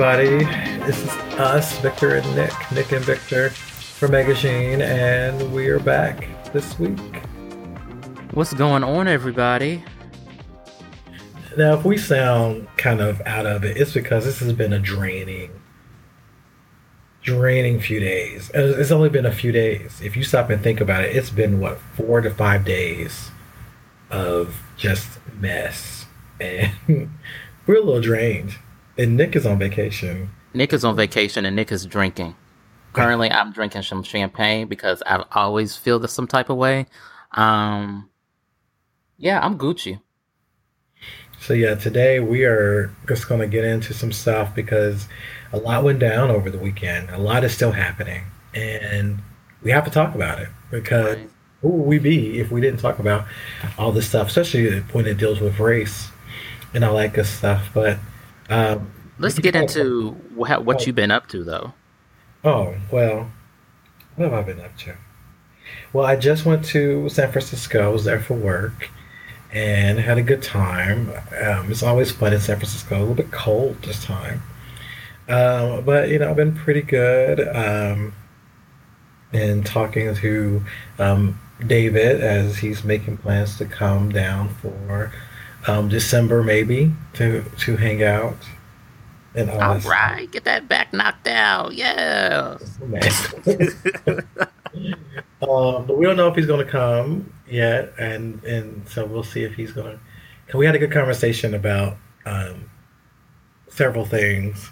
Everybody, this is us, Victor and Nick, Nick and Victor from Megashine, and we are back this week. What's going on, everybody? Now, if we sound kind of out of it, it's because this has been a draining, draining few days. It's only been a few days. If you stop and think about it, it's been what four to five days of just mess, and we're a little drained. And Nick is on vacation. Nick is on vacation and Nick is drinking. Currently, I'm drinking some champagne because I always feel the, some type of way. Um, yeah, I'm Gucci. So yeah, today we are just going to get into some stuff because a lot went down over the weekend. A lot is still happening, and we have to talk about it because Right. who would we be if we didn't talk about all this stuff, especially when it deals with race and all that good stuff. But um, Let's get into wha- what you've been up to, though. Oh, well, what have I been up to? Well, I just went to San Francisco. I was there for work and had a good time. Um, it's always fun in San Francisco. A little bit cold this time. Um, but, you know, I've been pretty good. Um, and talking to um, David as he's making plans to come down for um, December, maybe, to, to hang out. And all All right, get that back knocked out. Yeah. Um, but we don't know if he's going to come yet, and and so we'll see if he's going to. We had a good conversation about um, several things,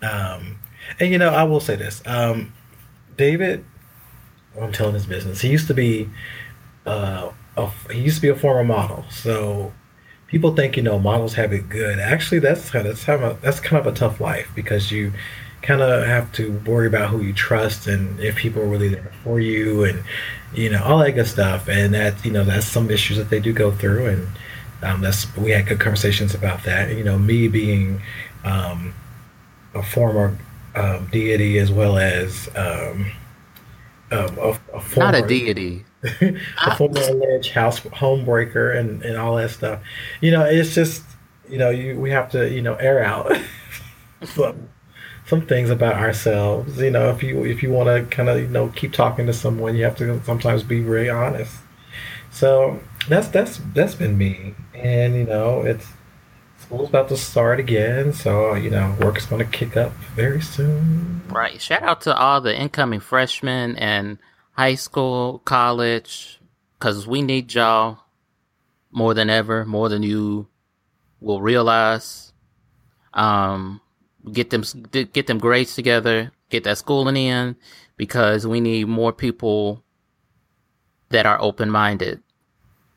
um, and you know, I will say this: um, David, I'm telling his business. He used to be, uh, a, he used to be a former model, so people think you know models have it good. Actually, that's kind of that's kind of, that's kind of a tough life because you kind of have to worry about who you trust and if people are really there for you and you know all that good stuff. And that you know that's some issues that they do go through, and um, that's we had good conversations about that. You know, me being um, a former um, deity as well as um, um, a, a former Not a deity. a ah. former alleged house homebreaker and, and all that stuff. You know, it's just you know you we have to you know air out some some things about ourselves. You know, if you if you want to kind of you know keep talking to someone, you have to sometimes be very honest. So that's that's that's been me, and you know it's school's about to start again, so you know work is going to kick up very soon. Right. Shout out to all the incoming freshmen and high school, college, because we need y'all more than ever, more than you will realize. Um, get them get them grades together, get that schooling in, because we need more people that are open minded,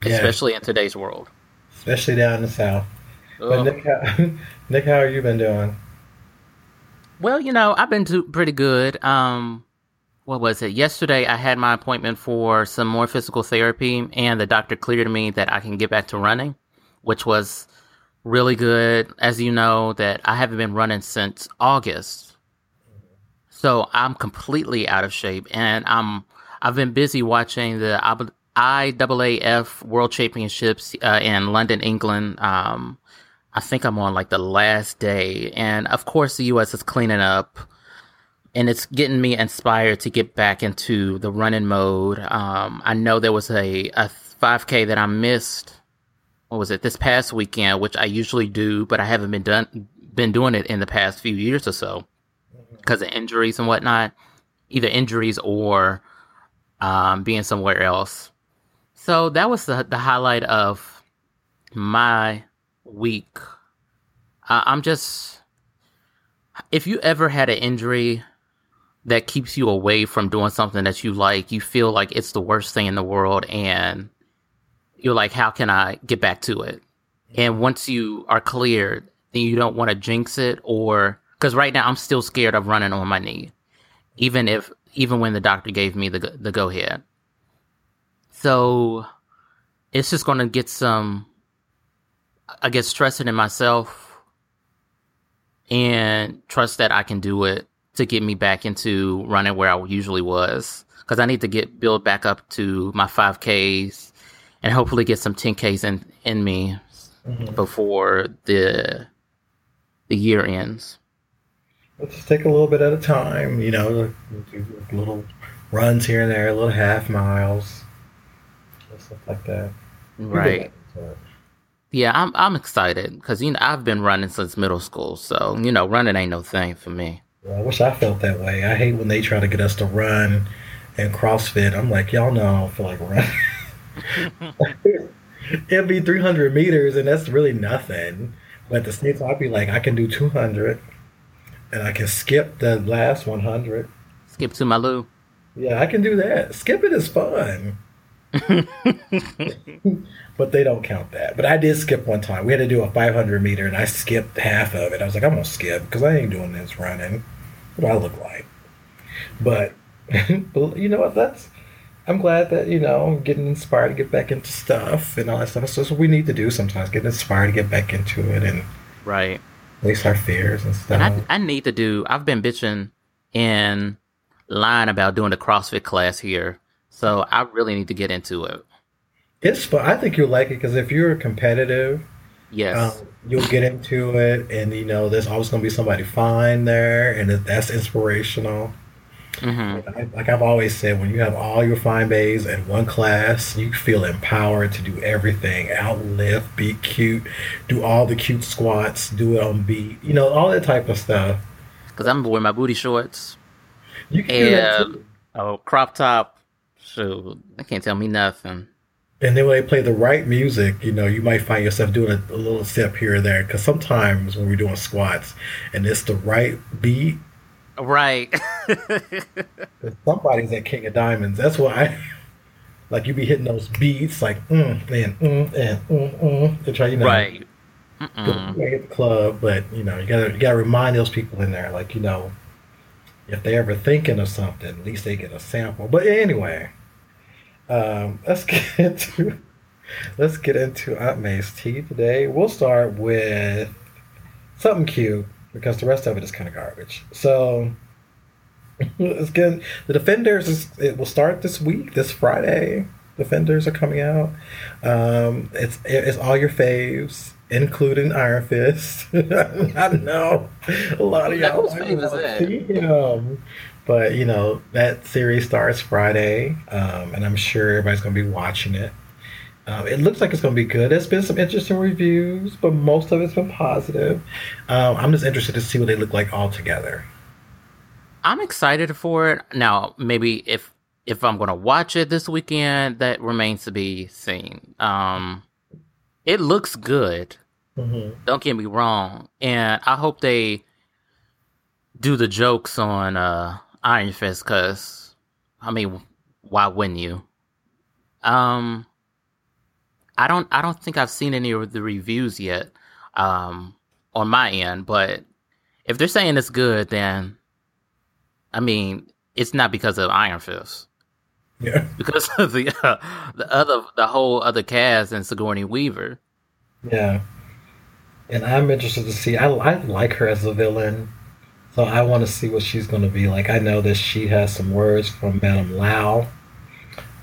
Yeah. especially in today's world. Especially down in the south. But Nick, how, Nick, how have you been doing? Well, you know, I've been pretty good. Um, what was it? Yesterday, I had my appointment for some more physical therapy, and the doctor cleared me that I can get back to running, which was really good. As you know, that I haven't been running since August, so I'm completely out of shape, and I'm I've been busy watching the IAAF World Championships uh, in London, England. Um, I think I'm on like the last day, and of course the U.S. is cleaning up, and it's getting me inspired to get back into the running mode. Um, I know there was a a 5K that I missed. What was it this past weekend, which I usually do, but I haven't been done been doing it in the past few years or so because of injuries and whatnot, either injuries or um, being somewhere else. So that was the the highlight of my week. I I'm just, if you ever had an injury that keeps you away from doing something that you like, you feel like it's the worst thing in the world, and you're like, how can I get back to it? And once you are cleared, then you don't want to jinx it, or because right now I'm still scared of running on my knee, even if even when the doctor gave me the go- the go ahead. So it's just going to get some I guess trusting in myself and trust that I can do it to get me back into running where I usually was. Because I need to get build back up to my 5Ks and hopefully get some 10Ks in, in me Mhm. before the the year ends. let's just take a little bit at a time. You know, do little runs here and there, little half miles, stuff like that. Right. Yeah, I'm I'm excited because you know I've been running since middle school, so you know running ain't no thing for me. Well, I wish I felt that way. I hate when they try to get us to run and CrossFit. I'm like, y'all know I don't feel like running. It'd be 300 meters, and that's really nothing. But at the same time, I'd be like, I can do 200, and I can skip the last 100. Skip to my loo. Yeah, I can do that. Skipping is fun. but they don't count that. But I did skip one time. We had to do a 500 meter, and I skipped half of it. I was like, I'm gonna skip because I ain't doing this running. What do I look like? But, you know what? That's I'm glad that you know I'm getting inspired to get back into stuff and all that stuff. So, that's what we need to do sometimes, get inspired to get back into it and right, release our fears and stuff. And I, I need to do. I've been bitching in line about doing the CrossFit class here, so I really need to get into it. It's fun. I think you'll like it because if you're competitive, yes, um, you'll get into it, and you know there's always going to be somebody fine there, and that's inspirational. Mm-hmm. Like, I've always said, when you have all your fine bays in one class, you feel empowered to do everything: outlift, be cute, do all the cute squats, do it on beat, you know, all that type of stuff. Because I'm wearing my booty shorts. You can and, do that too. Oh, crop top. So they can't tell me nothing. And then when they play the right music, you know, you might find yourself doing a, a little step here or there. Because sometimes when we're doing squats and it's the right beat, Right. Somebody's at King of Diamonds. That's why like you be hitting those beats like mm and mm and mm mm to try you know right. hit the club, but you know you gotta you gotta remind those people in there like you know if they're ever thinking of something, at least they get a sample. But anyway, um, let's get into let's get into Aunt May's tea today. We'll start with something cute because the rest of it is kind of garbage. So it's good. The Defenders is, it will start this week, this Friday. Defenders are coming out. Um, it's it's all your faves, including Iron Fist. I know a lot of y'all Whose fave is that? Him. But you know that series starts Friday, um, and I'm sure everybody's gonna be watching it. Um, it looks like it's going to be good. There's been some interesting reviews, but most of it's been positive. Um, I'm just interested to see what they look like all together. I'm excited for it. Now, maybe if if I'm going to watch it this weekend, that remains to be seen. Um, it looks good. Mm-hmm. Don't get me wrong, and I hope they do the jokes on uh, Iron Fist because, I mean, why wouldn't you? Um, I don't I don't think I've seen any of the reviews yet um, on my end, but if they're saying it's good, then I mean it's not because of Iron Fist. Yeah. Because of the uh, the other the whole other cast and Sigourney Weaver. Yeah. And I'm interested to see. I, I like her as a villain, so I want to see what she's going to be like. I know that she has some words from Madame Gao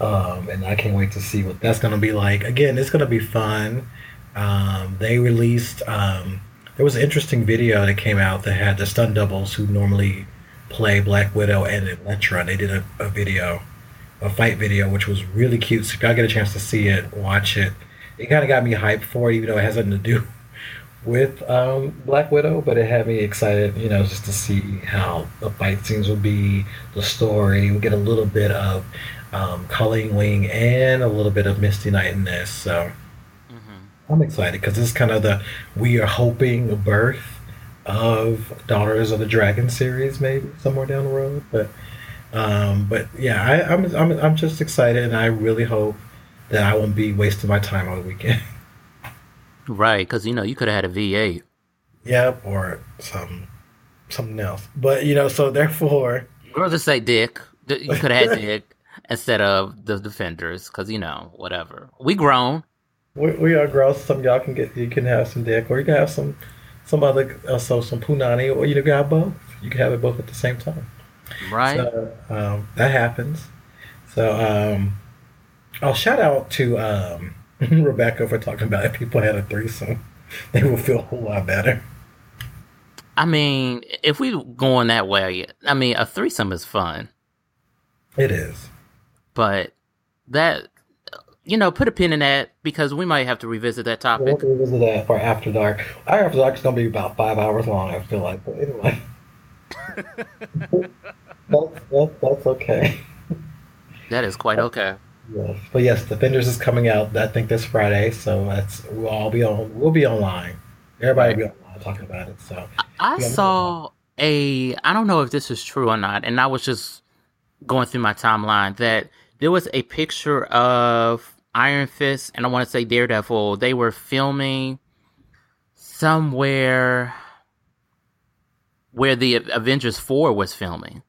um, and I can't wait to see what that's going to be like. Again, it's going to be fun. Um, they released, um, there was an interesting video that came out that had the stunt doubles who normally play Black Widow and Elektra. They did a, a video, a fight video, which was really cute. So if y'all get a chance to see it, watch it. It kind of got me hyped for it, even though it has nothing to do with um, Black Widow, but it had me excited, you know, just to see how the fight scenes would be, the story. We get a little bit of um, Colleen Wing, and a little bit of Misty Knight in this. So mm-hmm. I'm excited because this is kind of the we are hoping birth of Daughters of the Dragon series, maybe somewhere down the road. But um, but yeah, I, I'm, I'm I'm just excited, and I really hope that I won't be wasting my time on the weekend. Right, because you know you could have had a V8. Yep, or some something else. But you know, so therefore, or just say Dick. You could have had Dick instead of the defenders because you know whatever we grown. We, we are grown. Some y'all can get you can have some dick or you can have some some other also some punani or you can have both. You can have it both at the same time. Right. So um, that happens. So um, I'll shout out to um, Rebecca for talking about if people had a threesome, they will feel a whole lot better. I mean, if we going that way, I mean, a threesome is fun. It is. But that, you know, put a pin in that because we might have to revisit that topic. We'll to revisit that for After Dark. Our After Dark is going to be about five hours long, I feel like. But anyway. that's, that's, that's okay. That is quite okay. But yes, Defenders is coming out. I think this Friday, so that's we'll all be on. We'll be online. Everybody will be online talking about it. So I, I saw a. I don't know if this is true or not, and I was just going through my timeline that there was a picture of Iron Fist and I want to say Daredevil. They were filming somewhere where the Avengers 4 was filming.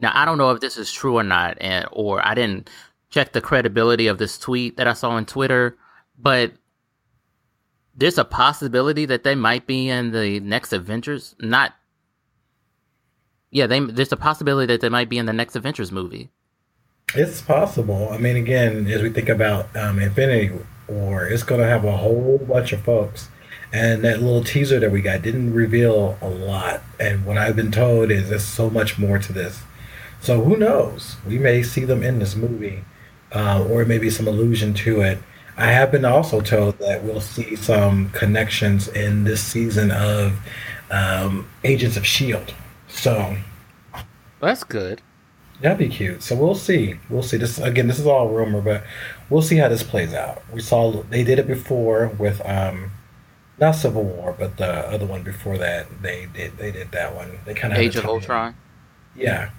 Now, I don't know if this is true or not, and, or I didn't check the credibility of this tweet that I saw on Twitter, but there's a possibility that they might be in the next Avengers. Not, yeah, they, there's a possibility that they might be in the next Avengers movie. It's possible. I mean, again, as we think about um, Infinity War, it's going to have a whole bunch of folks. And that little teaser that we got didn't reveal a lot. And what I've been told is there's so much more to this. So who knows? We may see them in this movie, uh, or maybe some allusion to it. I have been also told that we'll see some connections in this season of um, Agents of Shield. So that's good. That'd be cute. So we'll see. We'll see. This again. This is all rumor, but we'll see how this plays out. We saw they did it before with um, not Civil War, but the other one before that. They did. They did that one. They kind of Age of Ultron. Yeah.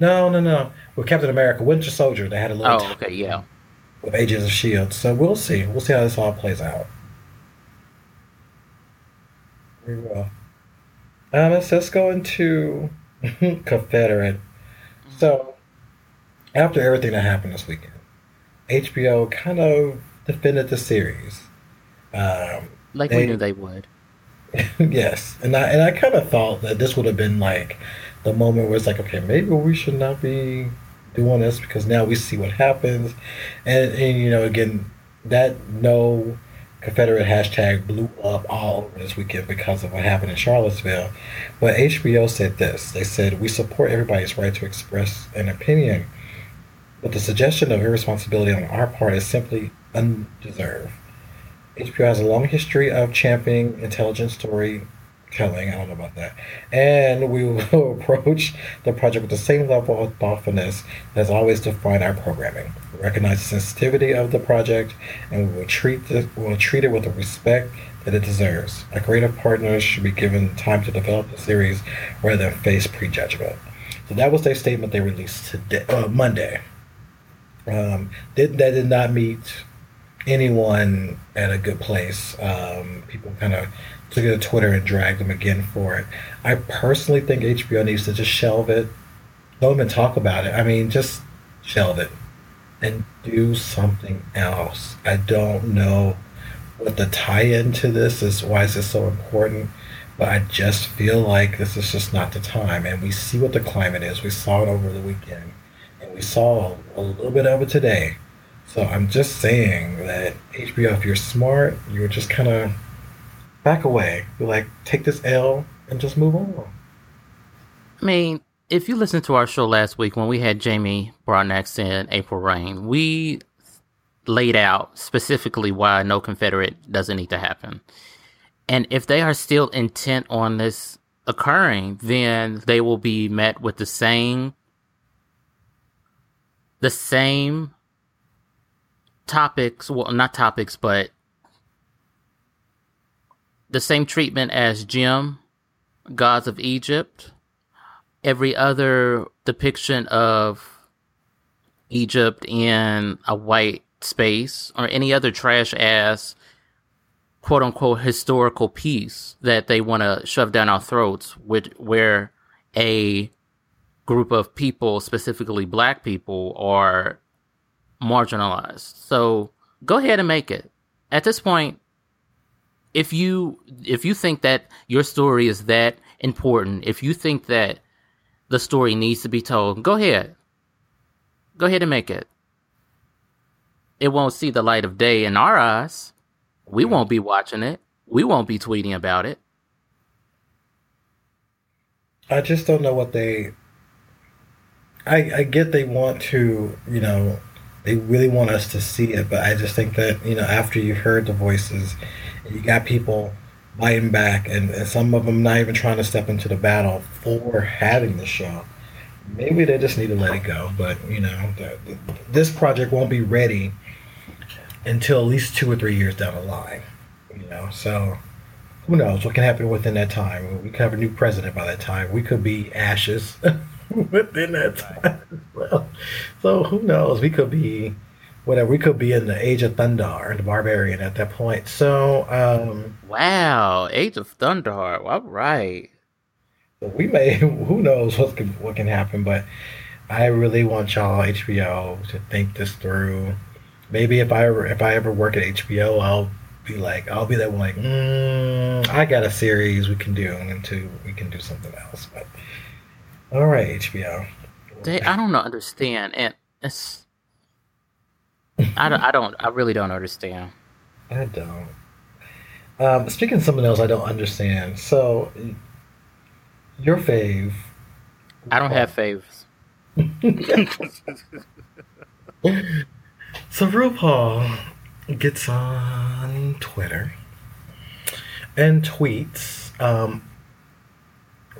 No, no, no. With Captain America, Winter Soldier, they had a little. Oh, okay, yeah. With Agents of Shield, so we'll see. We'll see how this all plays out. We will. Um, let's just go into Confederate. So, after everything that happened this weekend, HBO kind of defended the series. Um, like they, we knew they would. yes, and I and I kind of thought that this would have been like the moment where it's like, okay, maybe we should not be doing this because now we see what happens, and and you know again that no Confederate hashtag blew up all over this weekend because of what happened in Charlottesville. But HBO said this they said, We support everybody's right to express an opinion, but the suggestion of irresponsibility on our part is simply undeserved. HBO has a long history of championing intelligent story telling. I don't know about that. And we will approach the project with the same level of thoughtfulness that has always defined our programming. We recognize the sensitivity of the project, and we will treat the, we will treat it with the respect that it deserves. A creative partner should be given time to develop the series rather than face prejudgment. So that was their statement they released today, uh, Monday. Um, did, that did not meet anyone at a good place. Um, people kind of took it to Twitter and dragged them again for it. I personally think HBO needs to just shelve it. Don't even talk about it. I mean, just shelve it and do something else. I don't know what the tie-in to this is. Why is this so important? But I just feel like this is just not the time. And we see what the climate is. We saw it over the weekend, and we saw a little bit of it today. So I'm just saying that HBO, if you're smart, you're just kind of back away. Be like, take this L and just move on. I mean, if you listened to our show last week when we had Jamie Broadnax and April Reign, we laid out specifically why no Confederate doesn't need to happen. And if they are still intent on this occurring, then they will be met with the same the same topics, well not topics, but the same treatment as Jim, Gods of Egypt. Every other depiction of Egypt in a white space or any other trash ass quote unquote historical piece that they want to shove down our throats with where a group of people specifically black people are marginalized so go ahead and make it at this point if you if you think that your story is that important, if you think that the story needs to be told, go ahead. Go ahead and make it. It won't see the light of day in our eyes. We won't be watching it. We won't be tweeting about it. I just don't know what they. I I get they want to, you know, they really want us to see it, but I just think that you know after you heard the voices, you got people biting back, and, and some of them not even trying to step into the battle for having the show. Maybe they just need to let it go. But you know, the, the, this project won't be ready until at least two or three years down the line. You know, so who knows what can happen within that time? We could have a new president by that time. We could be ashes within that time. Well, so who knows? We could be whatever. We could be in the Age of Thunder, the Barbarian at that point. So, um, wow, Age of Thunder. All right. We may. Who knows what can what can happen? But I really want y'all HBO to think this through. Maybe if I ever if I ever work at HBO, I'll be like I'll be that one like mm, I got a series we can do and to we can do something else. But all right, HBO. They, I don't understand, and it's I don't, I don't I really don't understand. I don't. Um, speaking of something else, I don't understand. So your fave. I don't have faves. so RuPaul gets on Twitter and tweets um,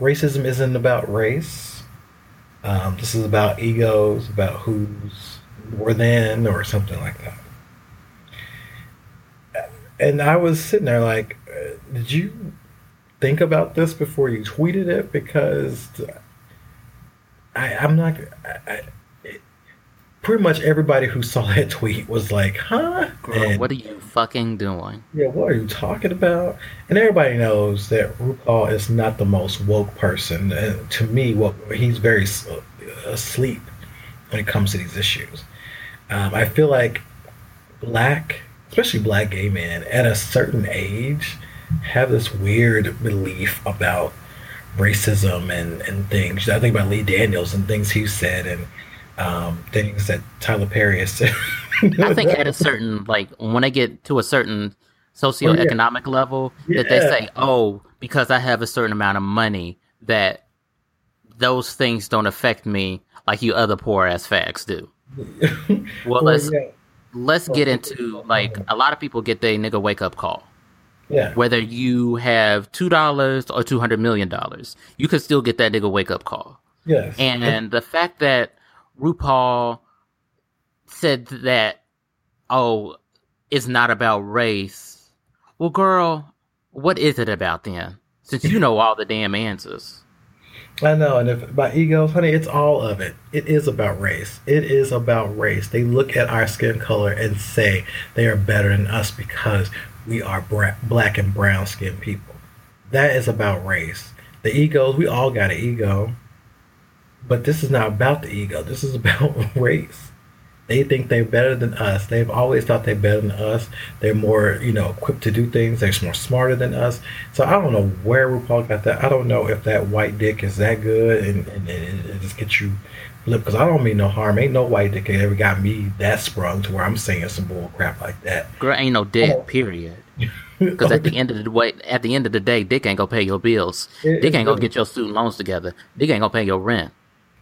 racism isn't about race. Um, this is about egos, about who's more than, or something like that. And I was sitting there like, uh, did you think about this before you tweeted it? Because I, I'm not. I, pretty much everybody who saw that tweet was like, "Huh? Girl, and, what are you fucking doing?" Yeah, what are you talking about? And everybody knows that RuPaul is not the most woke person. And to me, what he's very asleep when it comes to these issues. Um, I feel like black, especially black gay men, at a certain age, have this weird belief about racism and, and things. I think about Lee Daniels and things he said and um, things that Tyler Perry has said. I think at a certain like when they get to a certain socioeconomic oh, yeah. level yeah. that they say, "Oh, because I have a certain amount of money, that those things don't affect me like you other poor ass fags do." well, let's yeah. let's get into like a lot of people get their nigga wake up call. Yeah. Whether you have two dollars or two hundred million dollars, you could still get that nigga wake up call. Yes. And the fact that RuPaul said that, oh, it's not about race. Well, girl, what is it about then? Since you know all the damn answers. I know, and if by egos, honey, it's all of it. It is about race. It is about race. They look at our skin color and say they are better than us because we are bra- black and brown skinned people. That is about race. The egos, we all got an ego. But this is not about the ego. This is about race. They think they're better than us. They've always thought they're better than us. They're more, you know, equipped to do things. They're more smarter than us. So I don't know where RuPaul got that. I don't know if that white dick is that good and, and, and it just gets you flipped. Because I don't mean no harm. Ain't no white dick ever got me that sprung to where I'm saying some bull crap like that. Girl, ain't no dick. Oh. Period. Because at the end of the way, at the end of the day, Dick ain't gonna pay your bills. It, Dick ain't gonna get your student loans together. Dick ain't gonna pay your rent.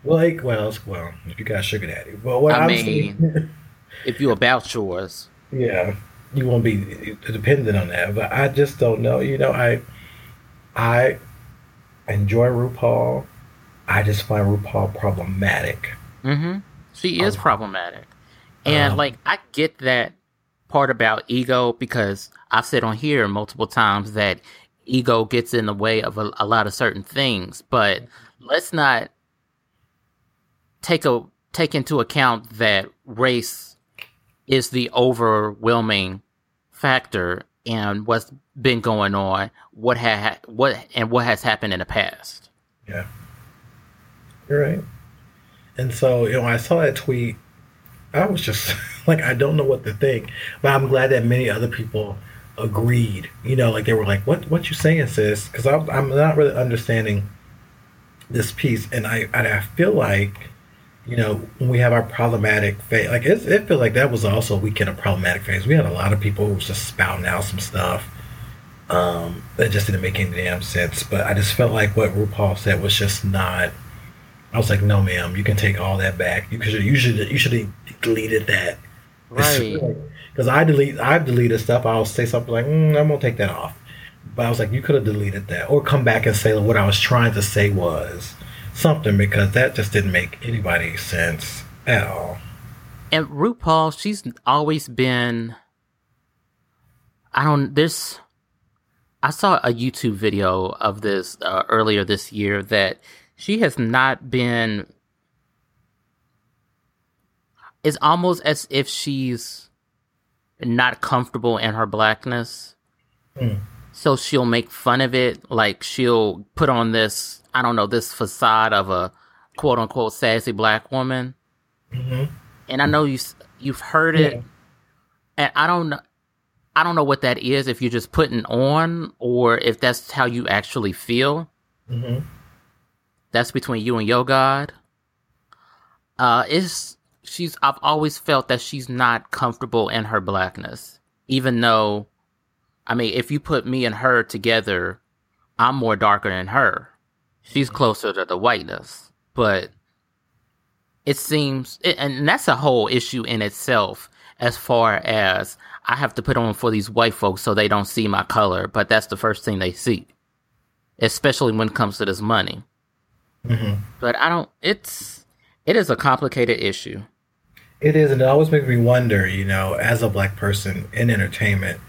Like, well, well, if you got sugar daddy. Well, what I I'm mean, saying, if you about yours, yeah, you won't be dependent on that. But I just don't know. You know, I, I enjoy RuPaul. I just find RuPaul problematic. Mm-hmm. She is um, problematic, and um, like I get that part about ego because I've said on here multiple times that ego gets in the way of a, a lot of certain things. But let's not take a take into account that race is the overwhelming factor in what's been going on, what ha- what and what has happened in the past. Yeah, you're right. And so, you know, I saw that tweet. I was just like, I don't know what to think, but I'm glad that many other people agreed. You know, like they were like, "What? What you saying, sis?" Because I'm not really understanding this piece, and I I feel like you know, when we have our problematic phase, like it, it feels like that was also a weekend of problematic phase. We had a lot of people who was just spouting out some stuff, Um, it just didn't make any damn sense. But I just felt like what RuPaul said was just not. I was like, no, ma'am, you can take all that back. You should, you should, you should have deleted that. Right. Because I delete, I've deleted stuff. I'll say something like, mm, I'm gonna take that off. But I was like, you could have deleted that, or come back and say what I was trying to say was something because that just didn't make anybody sense at all. And RuPaul, she's always been. I don't. This. I saw a YouTube video of this uh, earlier this year that she has not been. It's almost as if she's not comfortable in her blackness. Mm. So she'll make fun of it. Like she'll put on this, I don't know, this facade of a quote unquote sassy black woman. hmm And I know you you've heard it, Yeah. and I don't know. I don't know what that is. If you're just putting on, or if that's how you actually feel. hmm That's between you and your God. Uh, it's she's. I've always felt that she's not comfortable in her blackness, even though, I mean, if you put me and her together, I'm more darker than her. She's closer to the whiteness, but it seems, it, and that's a whole issue in itself. As far as I have to put on for these white folks so they don't see my color, but that's the first thing they see, especially when it comes to this money hmm but I don't. It's it is a complicated issue. It is, and it always makes me wonder, you know, as a black person in entertainment,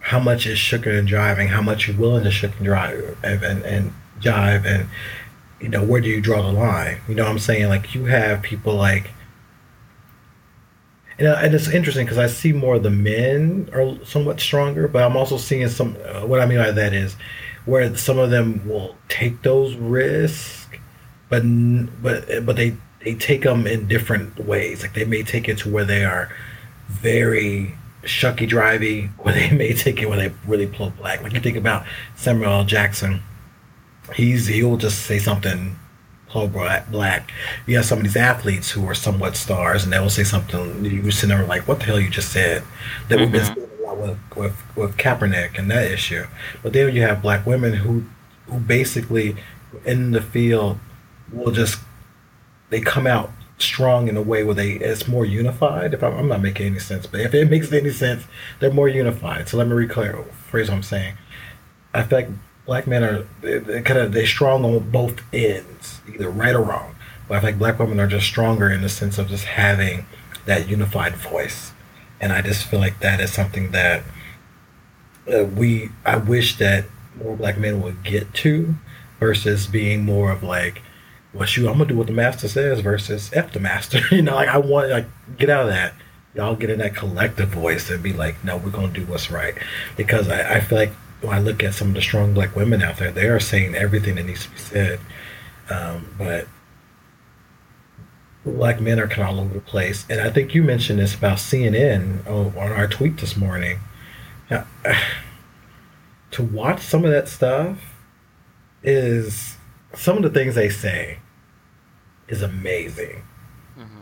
how much is sugar and driving, how much you're willing to shook and drive and, and jive, and you know, where do you draw the line? You know what I'm saying? Like you have people like, you know, and it's interesting because I see more of the men are somewhat stronger, but I'm also seeing some. Uh, what I mean by that is, where some of them will take those risks, but but but they they take them in different ways. Like they may take it to where they are very shucky drivey, or they may take it where they really pull black. Like you think about Samuel L. Jackson, he's he'll just say something pull black. Black. You have some of these athletes who are somewhat stars, and they will say something. You sit there like, "What the hell you just said?" That we've been Mhm. seeing a lot with, with with Kaepernick and that issue. But then you have black women who who basically in the field will just they come out strong in a way where they it's more unified. If I'm, I'm not making any sense, but if it makes any sense, they're more unified. So let me rephrase what I'm saying. I like black men are they, they kind of they're strong on both ends, either right or wrong. But I like black women are just stronger in the sense of just having that unified voice, and I just feel like that is something that uh, we I wish that more black men would get to, versus being more of like, well, shoot, I'm gonna do what the master says versus f the master. you know, like I want like get out of that. Y'all get in that collective voice and be like, no, we're gonna do what's right, because I, I feel like when I look at some of the strong black women out there, they are saying everything that needs to be said, um, but black men are kind of all over the place. And I think you mentioned this about CNN on, our tweet this morning. Now, to watch some of that stuff is some of the things they say is amazing.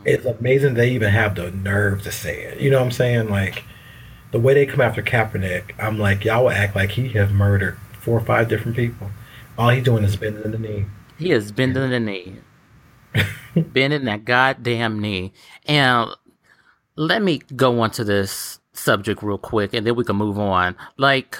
It's amazing they even have the nerve to say it. You know what I'm saying? Like the way they come after Kaepernick, I'm like, y'all will act like he have murdered four or five different people. All he's doing is bending the knee. He is bending the knee, bending that goddamn knee. And let me go on to this subject real quick, and then we can move on. Like,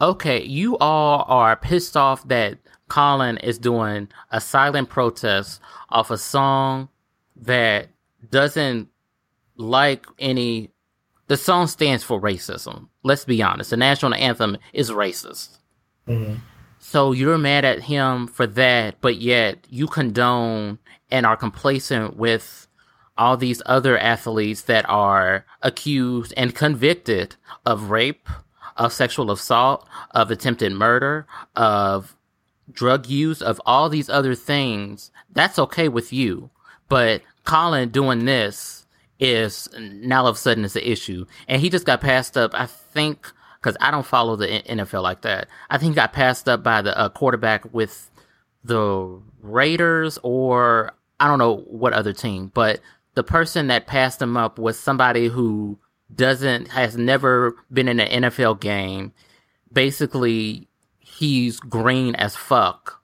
okay, you all are pissed off that Colin is doing a silent protest off a song that doesn't like any. The song stands for racism. Let's be honest. The national anthem is racist. hmm So you're mad at him for that, but yet you condone and are complacent with all these other athletes that are accused and convicted of rape, of sexual assault, of attempted murder, of drug use, of all these other things. That's okay with you. But Colin doing this is now all of a sudden it's an issue. And he just got passed up, I think, because I don't follow the NFL like that. I think he got passed up by the uh, quarterback with the Raiders or I don't know what other team, but the person that passed him up was somebody who doesn't has never been in an NFL game, basically he's green as fuck,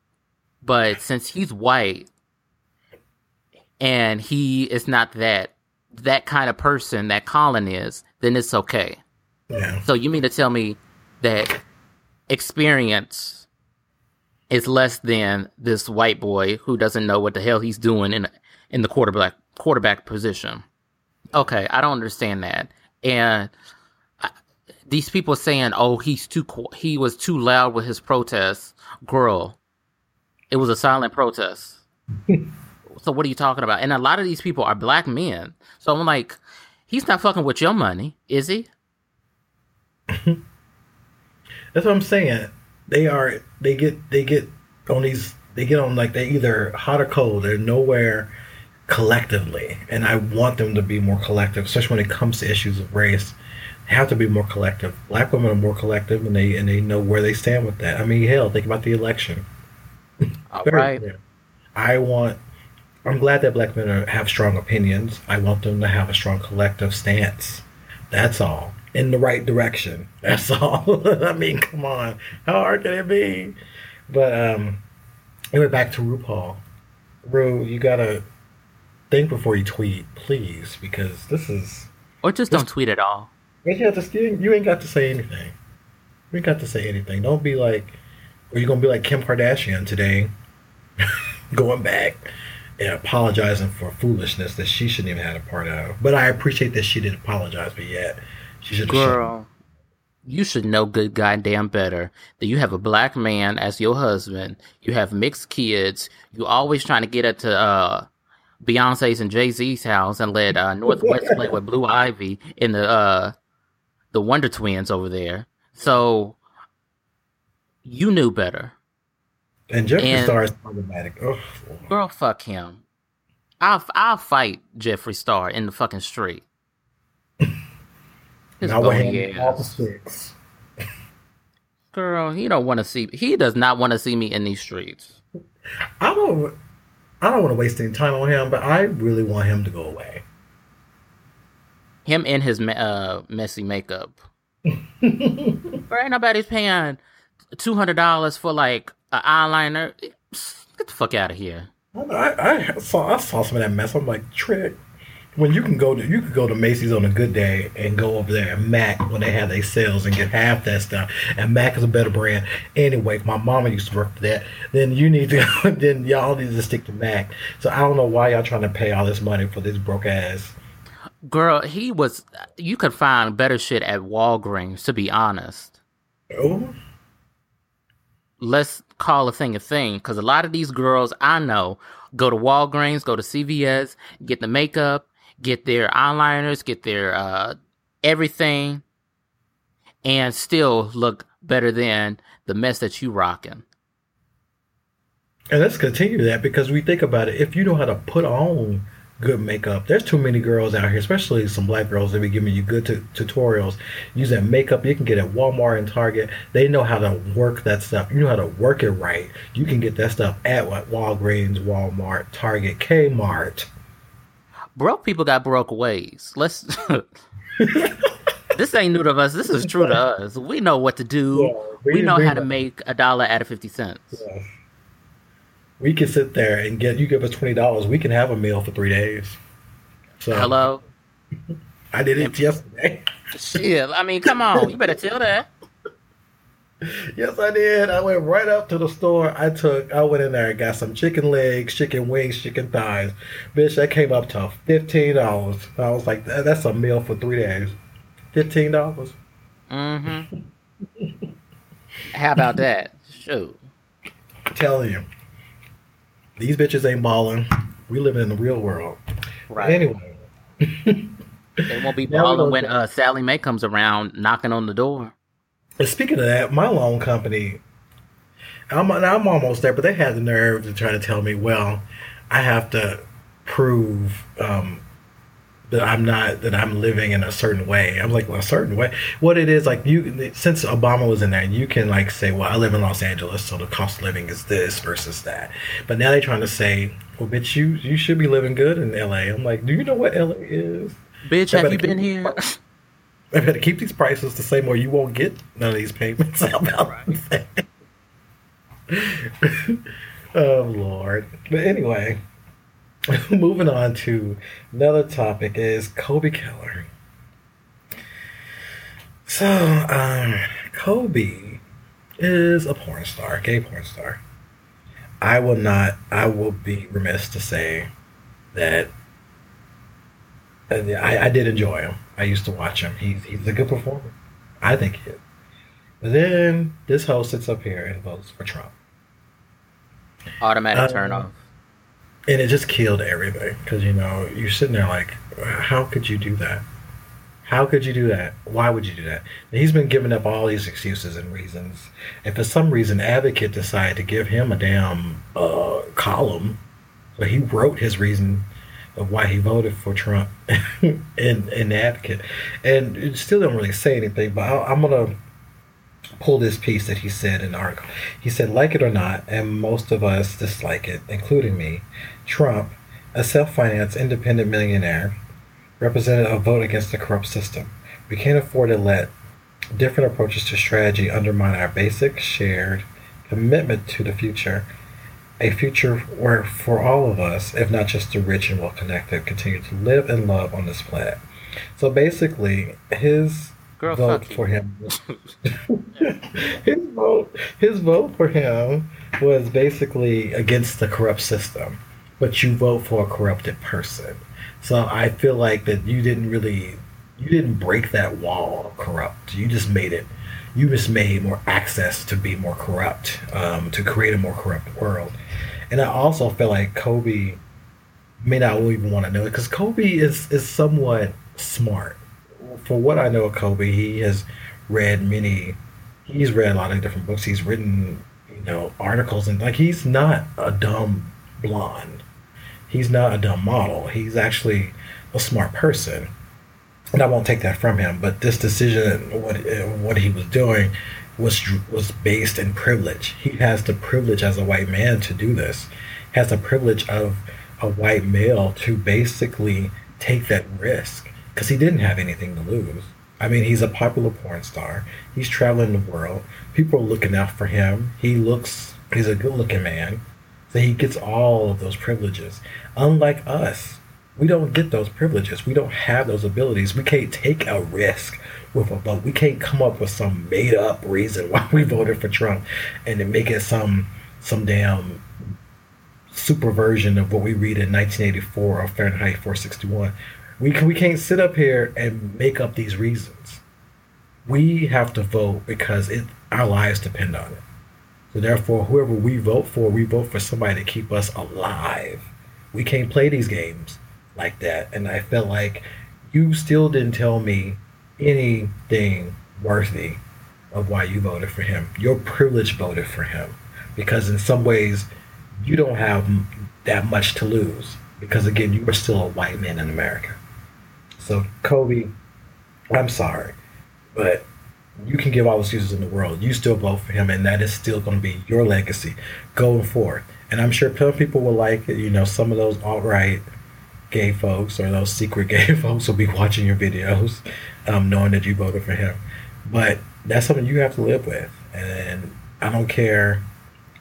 but since he's white and he is not that that kind of person that Colin is, then it's okay. Yeah. So you mean to tell me that experience is less than this white boy who doesn't know what the hell he's doing in in the quarterback quarterback position? Okay, I don't understand that. And I, these people saying, "Oh, he's too he was too loud with his protests." Girl, it was a silent protest. so what are you talking about? And a lot of these people are black men. So I'm like, he's not fucking with your money, is he? That's what I'm saying. They are. They get. They get on these. They get on like they either hot or cold. They're nowhere collectively, and I want them to be more collective, especially when it comes to issues of race. They have to be more collective. Black women are more collective, and they and they know where they stand with that. I mean, hell, think about the election. All right. I want. I'm glad that black men are, have strong opinions. I want them to have a strong collective stance. That's all in the right direction. That's all. I mean, come on, how hard can it be? But um, anyway, back to RuPaul. Ru, you gotta think before you tweet, please, because this is. Or just this, don't tweet at all. You, you ain't got to say anything. You ain't got to say anything. Don't be like, or you're gonna be like Kim Kardashian today, going back and apologizing for foolishness that she shouldn't even have a part of. But I appreciate that she didn't apologize, but yet she should. Girl, you should know good goddamn better that you have a black man as your husband. You have mixed kids. You always trying to get it to uh, Beyonce's and Jay Z's house and let uh, North West play with Blue Ivy in the uh, the Wonder Twins over there. So you knew better. And Jeffree and, Star is problematic. Oh, girl, fuck him. I'll I'll fight Jeffree Star in the fucking street. His Not with all the six. Girl, he don't want to see. He does not want to see me in these streets. I don't. I don't want to waste any time on him, but I really want him to go away. Him in his uh, messy makeup. Bro, ain't nobody's paying two hundred dollars for like an eyeliner. Get the fuck out of here. I, I, saw I saw some of that mess. I'm like, trick when you can go to you could go to Macy's on a good day and go over there and Mac when they have their sales and get half that stuff. And Mac is a better brand anyway. My mama used to work for that. Then you need to then y'all need to stick to Mac. So I don't know why y'all trying to pay all this money for this broke ass. Girl, he was. You could find better shit at Walgreens. To be honest. Oh. Let's call a thing a thing, because a lot of these girls I know go to Walgreens, go to CVS, get the makeup, get their eyeliners, get their uh, everything, and still look better than the mess that you rocking. And let's continue that because we think about it. If you know how to put on good makeup, there's too many girls out here, especially some black girls that be giving you good t- tutorials using makeup. You can get at Walmart and Target. They know how to work that stuff. You know how to work it right. You can get that stuff at what Walgreens, Walmart, Target, Kmart broke people got broke ways. Let's. this ain't new to us. This is true to us. We know what to do. Yeah, we, we, know how to make a dollar out of fifty cents. Yeah. We can sit there and get you give us twenty dollars. We can have a meal for three days. So hello. I did it yesterday. Shit, I mean, come on, you better tell that. yes, I did. I went right up to the store. I took, I went in there and got some chicken legs, chicken wings, chicken thighs. Bitch, that came up to fifteen dollars. I was like, that's a meal for three days. Fifteen dollars. Mm-hmm. How about that? Shoot. I'm you, these bitches ain't balling. We living in the real world. Right. Anyway. they won't be balling when uh, Sallie Mae comes around knocking on the door. And speaking of that, my loan company, I'm, I'm almost there, but they had the nerve to try to tell me, well, I have to prove um, that I'm not that I'm living in a certain way. I'm like, well, a certain way. What it is like you since Obama was in there, you can like say, well, I live in Los Angeles, so the cost of living is this versus that. But now they're trying to say, well, bitch, you you should be living good in L.A. I'm like, do you know what L.A. is? Bitch, have you been here? I better keep these prices the same, or you won't get none of these payments. oh Lord! But anyway, moving on to another topic is Colby Keller. So, um, Kobe is a porn star, gay porn star. I will not. I will be remiss to say that I, I did enjoy him. I used to watch him. He's he's a good performer. I think he is. But then this host sits up here and votes for Trump. Automatic um, turn off. And it just killed everything because you know you're sitting there like, how could you do that? How could you do that? Why would you do that? And he's been giving up all these excuses and reasons. And for some reason, Advocate decided to give him a damn uh, column. So he wrote his reason of why he voted for Trump in, in Advocate. And it still don't really say anything, but I, I'm to pull this piece that he said in the article. He said, like it or not, and most of us dislike it, including me, Trump, a self financed independent millionaire, represented a vote against the corrupt system. We can't afford to let different approaches to strategy undermine our basic shared commitment to the future. A future where, for all of us, if not just the rich and well connected, continue to live and love on this planet. So basically, his Girl, vote for him. his vote, his vote for him was basically against the corrupt system, but you vote for a corrupted person. So I feel like that you didn't really, you didn't break that wall of corrupt. You just made it. You just made more access to be more corrupt, um, to create a more corrupt world. And I also feel like Colby may not even want to know it because Colby is is somewhat smart. For what I know of Colby, he has read many. He's read a lot of different books. He's written, you know, articles and like he's not a dumb blonde he's not a dumb model. He's actually a smart person. And I won't take that from him, but this decision, what what he was doing, was was based in privilege. He has the privilege as a white man to do this. Has the privilege of a white male to basically take that risk because he didn't have anything to lose. I mean, he's a popular porn star. He's traveling the world. People are looking out for him. He looks, he's a good looking man. So he gets all of those privileges. Unlike us, we don't get those privileges. We don't have those abilities. We can't take a risk with a vote. We can't come up with some made up reason why we voted for Trump and then make it some some damn super version of what we read in 1984 or Fahrenheit 461. We can, we can't sit up here and make up these reasons. We have to vote because it our lives depend on it. So therefore, whoever we vote for, we vote for somebody to keep us alive. We can't play these games like that. And I felt like you still didn't tell me anything worthy of why you voted for him. Your privilege voted for him because in some ways you don't have that much to lose because again you are still a white man in America. So Colby, I'm sorry, but you can give all the excuses in the world. You still vote for him, and that is still going to be your legacy going forward. And I'm sure some people will like it. You know, some of those alt right gay folks or those secret gay folks will be watching your videos, um, knowing that you voted for him. But that's something you have to live with. And I don't care,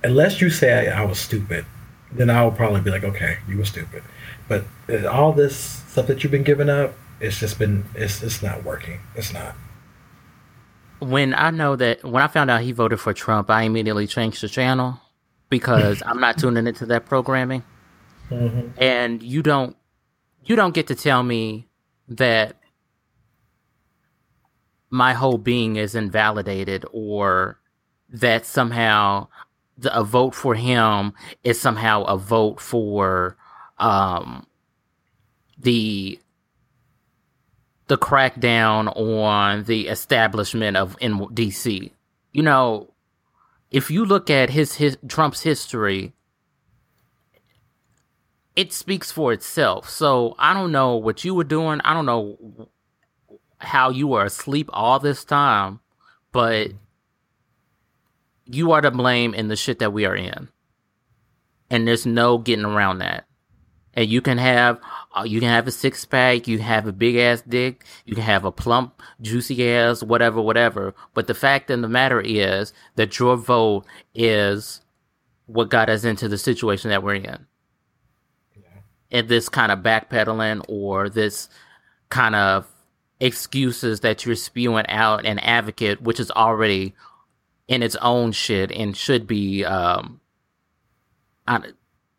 unless you say I, I was stupid, then I'll probably be like, okay, you were stupid. But uh, all this stuff that you've been giving up, it's just been, it's, it's not working. It's not when I know that when I found out he voted for Trump, I immediately changed the channel because I'm not tuning into that programming. Mm-hmm. And you don't you don't get to tell me that my whole being is invalidated or that somehow the, a vote for him is somehow a vote for um, the the crackdown on the establishment of in DC. You know, if you look at his, his Trump's history, it speaks for itself. So I don't know what you were doing. I don't know how you were asleep all this time, but you are to blame in the shit that we are in. And there's no getting around that. And you can have uh, you can have a six pack, you have a big ass dick, you can have a plump, juicy ass, whatever, whatever. But the fact of the matter is that your vote is what got us into the situation that we're in. Yeah. And this kind of backpedaling or this kind of excuses that you're spewing out an advocate, which is already in its own shit and should be um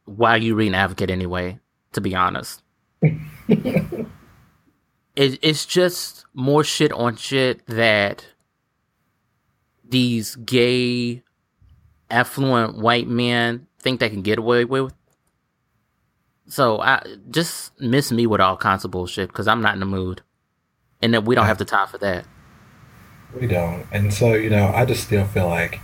why are you reading advocate anyway to be honest it, it's just more shit on shit that these gay affluent white men think they can get away with so i just miss me with all kinds of bullshit because i'm not in the mood and that we don't have the time for that we don't. And so, you know, I just still feel like,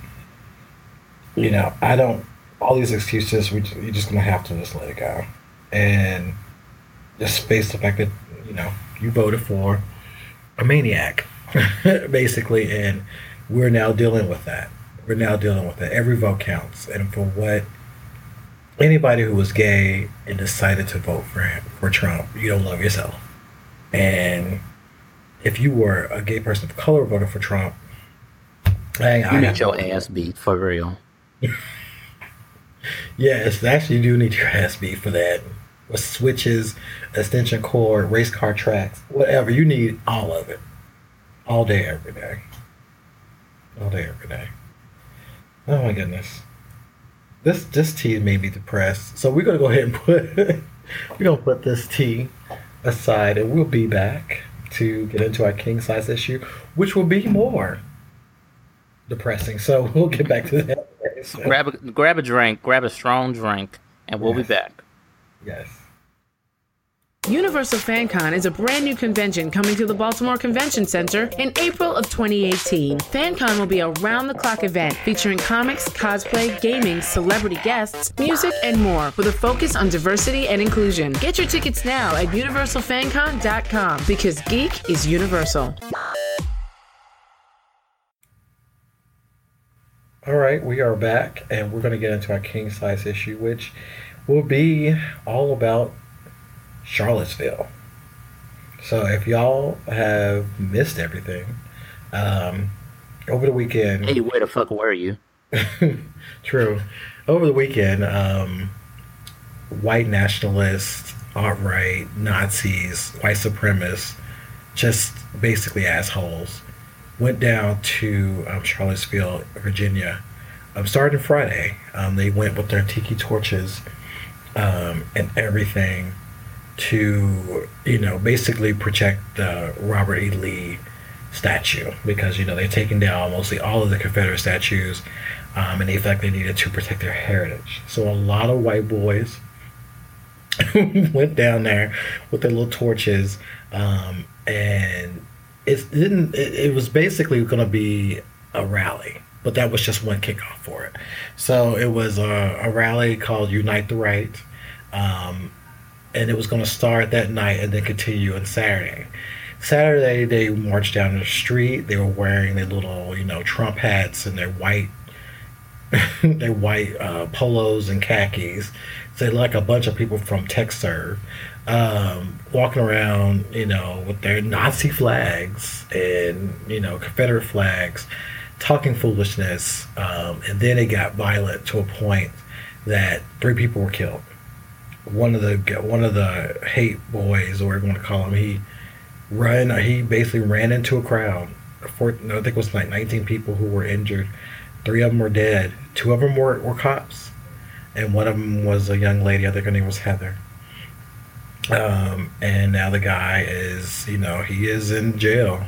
you know, I don't, all these excuses, we, you're just going to have to just let it go. And just face the fact that, you know, you voted for a maniac, basically. And we're now dealing with that. We're now dealing with that. Every vote counts. And for what anybody who was gay and decided to vote for him, for Trump, you don't love yourself. And if you were a gay person of color voting for Trump, dang, you I need your ass beat for real. yes, actually, you do need your ass beat for that. Switches, extension cord, race car tracks, whatever you need, all of it, all day, every day, all day, every day. Oh my goodness, this this tea made me depressed. So we're gonna go ahead and put we're gonna put this tea aside, and we'll be back to get into our king size issue, which will be more depressing. So we'll get back to that. So. Grab a grab a drink, grab a strong drink, and we'll yes. be back. Yes. Universal FanCon is a brand new convention coming to the Baltimore Convention Center in April of 2018. FanCon will be a round the clock event featuring comics, cosplay, gaming, celebrity guests, music, and more with a focus on diversity and inclusion. Get your tickets now at universalfancon.com because geek is universal. All right, we are back and we're going to get into our king size issue, which will be all about Charlottesville. So if y'all have missed everything, um, over the weekend. Hey, where the fuck were you? true. Over the weekend, um, white nationalists, alt right, Nazis, white supremacists, just basically assholes, went down to um, Charlottesville, Virginia. Um, starting Friday, um, they went with their tiki torches um, and everything to you know basically protect the Robert E. Lee statue because you know they're taking down mostly all of the Confederate statues, um, and they felt they needed to protect their heritage. So a lot of white boys went down there with their little torches, um, and it didn't. It, it was basically going to be a rally. But that was just one kickoff for it. So it was a, a rally called Unite the Right. Um, and it was going to start that night and then continue on Saturday. Saturday, they marched down the street. They were wearing their little, you know, Trump hats and their white, their white uh, polos and khakis. So like a bunch of people from TechServe, um, walking around, you know, with their Nazi flags and you know Confederate flags, talking foolishness. Um, and then it got violent to a point that three people were killed one of the one of the hate boys, or whatever you want to call him, he run. He basically ran into a crowd. Four, I think it was like 19 people who were injured. Three of them were dead. Two of them were, were cops, and one of them was a young lady. I think her name was Heather. Um, and now the guy is, you know, he is in jail,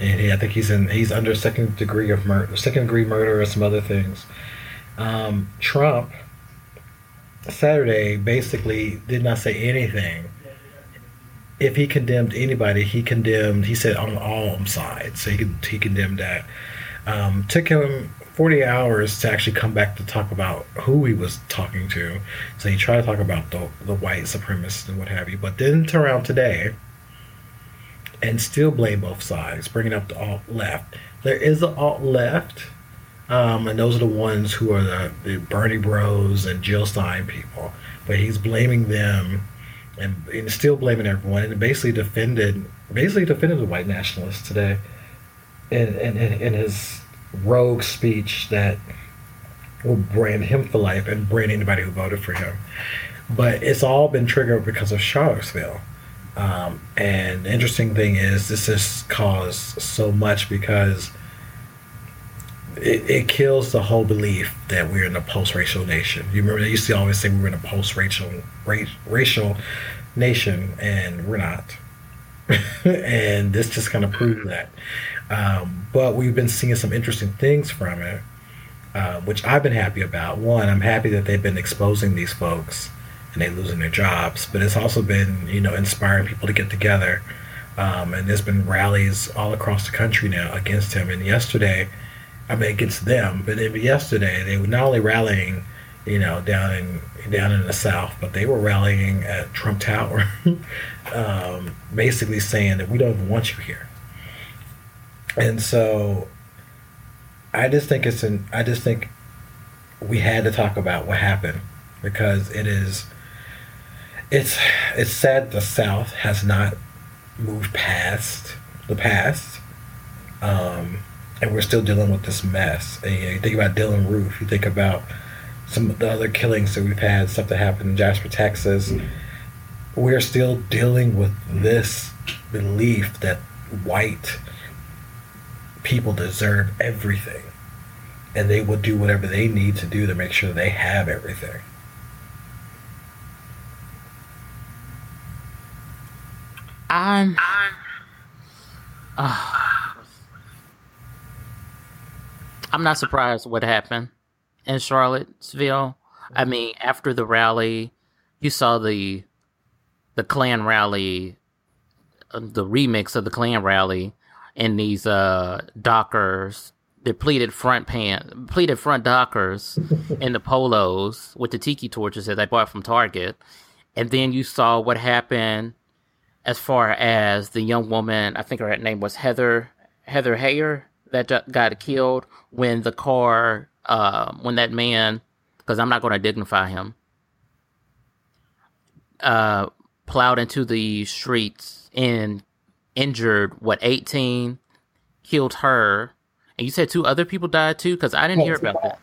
and he, I think he's in he's under second degree of murder, second degree murder, or some other things. Um, Trump Saturday basically did not say anything. If he condemned anybody, he condemned. He said on all sides, so he he condemned that. Um, took him 40 hours to actually come back to talk about who he was talking to. So he tried to talk about the the white supremacists and what have you, but then turn around today and still blame both sides, bringing up the alt left. There is an alt left Um, and those are the ones who are the, the Bernie Bros and Jill Stein people. But he's blaming them and, and still blaming everyone and basically defended basically defended the white nationalists today in, in, in his rogue speech that will brand him for life and brand anybody who voted for him. But it's all been triggered because of Charlottesville. Um, and the interesting thing is, this has caused so much because it, it kills the whole belief that we're in a post-racial nation. You remember they used to always say we were in a post-racial racial nation, and we're not. and this just kind of proves that. Um, but we've been seeing some interesting things from it, uh, which I've been happy about. One, I'm happy that they've been exposing these folks and they losing their jobs, but it's also been you know inspiring people to get together. Um, and there's been rallies all across the country now against him. And yesterday, I mean against them, but yesterday they were not only rallying, you know, down in down in the South, but they were rallying at Trump Tower, um, basically saying that we don't even want you here. And so, I just think it's an. I just think we had to talk about what happened because it is it's it's sad the South has not moved past the past, um, and we're still dealing with this mess. And you, know, you think about Dylann Roof, you think about some of the other killings that we've had, stuff that happened in Jasper, Texas. We're still dealing with this belief that white people deserve everything, and they will do whatever they need to do to make sure they have everything. I'm. Uh, I'm not surprised what happened in Charlottesville. I mean, after the rally, you saw the the Klan rally, uh, the remix of the Klan rally, in these uh, Dockers, the pleated front pants, pleated front Dockers, in the polos with the tiki torches that they bought from Target, and then you saw what happened as far as the young woman, I think her name was Heather Heather Heyer that got killed when the car, uh, when that man, because I'm not going to dignify him, uh, plowed into the streets and injured what 18, killed her, and you said two other people died too, because I didn't hear about that.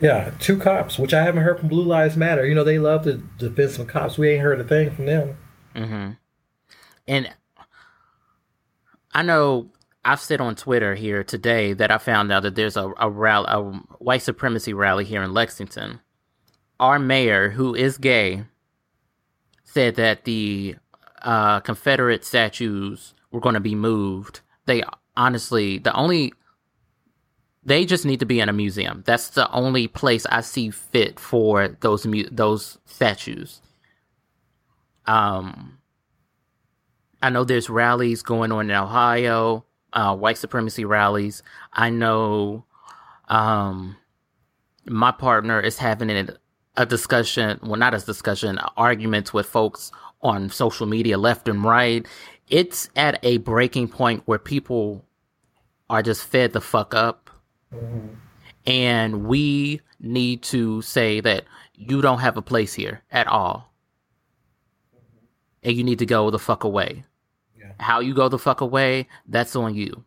Yeah, two cops, which I haven't heard from Blue Lives Matter. You know, they love to defend some cops. We ain't heard a thing from them. Mm-hmm. And I know I've said on Twitter here today that I found out that there's a, a rally, a white supremacy rally here in Lexington. Our mayor, who is gay, said that the uh, Confederate statues were going to be moved. They honestly, the only, they just need to be in a museum. That's the only place I see fit for those those statues. Um, I know there's rallies going on in Ohio, uh, white supremacy rallies. I know um, my partner is having a, a discussion, well, not a discussion, arguments with folks on social media, left and right. It's at a breaking point where people are just fed the fuck up. Mm-hmm. And we need to say that you don't have a place here at all. And you need to go the fuck away. How you go the fuck away, that's on you.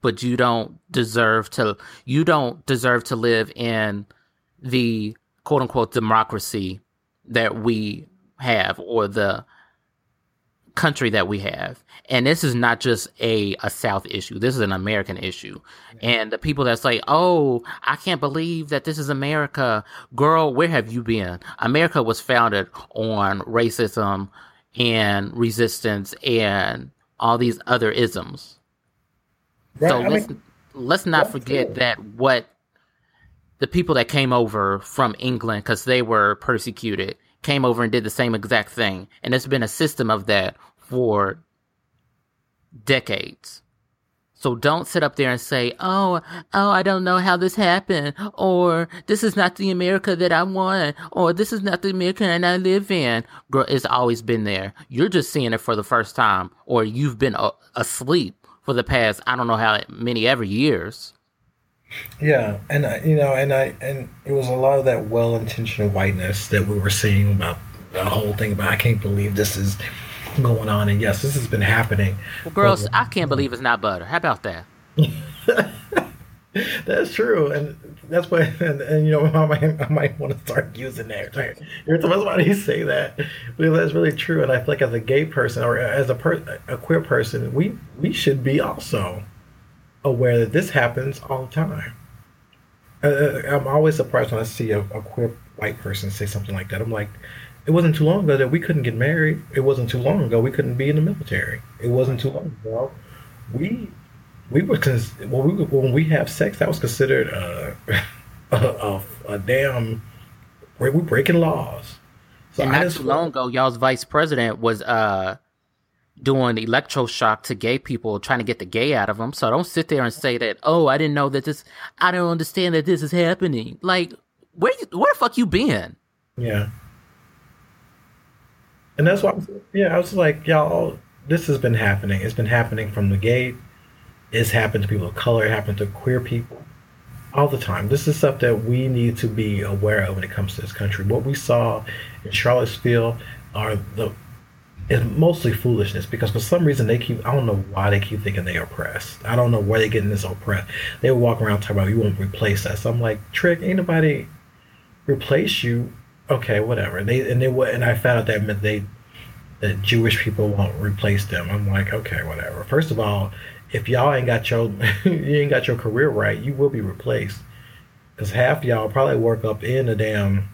But you don't deserve to you don't deserve to live in the quote unquote democracy that we have or the country that we have. And this is not just a, a South issue. This is an American issue. And the people that say, oh, I can't believe that this is America. Girl, where have you been? America was founded on racism, and resistance and all these other isms. Right, so I let's mean, let's not forget true. that what the people that came over from England because they were persecuted came over and did the same exact thing, and it's been a system of that for decades. So don't sit up there and say, "Oh, oh, I don't know how this happened," or "This is not the America that I want," or "This is not the America that I live in." Girl, it's always been there. You're just seeing it for the first time, or you've been uh, asleep for the past I don't know how many ever years. Yeah, and I, you know, and I and it was a lot of that well-intentioned whiteness that we were seeing about the whole thing about I can't believe this is going on, and yes, this has been happening. Well, girls, I can't believe it's not butter. How about that? that's true, and that's why, and, and you know, I might, I might want to start using that. Time somebody to say that, but that's really true, and I feel like as a gay person or as a per, a queer person, we we should be also aware that this happens all the time. Uh, uh, I'm always surprised when I see a, a, queer white person say something like that. I'm like, it wasn't too long ago that we couldn't get married. It wasn't too long ago we couldn't be in the military. It wasn't too long ago we we were cons- when we when we have sex that was considered uh, a, a, a damn we were breaking laws. So and not too long ago, y'all's vice president was uh doing electroshock to gay people, trying to get the gay out of them. So don't sit there and say that, oh, I didn't know that this, I don't understand that this is happening. Like, where you, where the fuck you been? Yeah. And that's why, yeah, I was like, y'all, this has been happening. It's been happening from the gate. It's happened to people of color. It happened to queer people all the time. This is stuff that we need to be aware of when it comes to this country. What we saw in Charlottesville are the is mostly foolishness because for some reason they keep I don't know why they keep thinking they oppressed. I don't know where they're getting this oppressed. They walk around talking about you won't replace us. I'm like, trick, ain't nobody replace you. Okay, whatever. And They and they and I found out that meant they that Jewish people won't replace them. I'm like, okay, whatever. First of all, if y'all ain't got your you ain't got your career right, you will be replaced. Cause half y'all probably work up in a damn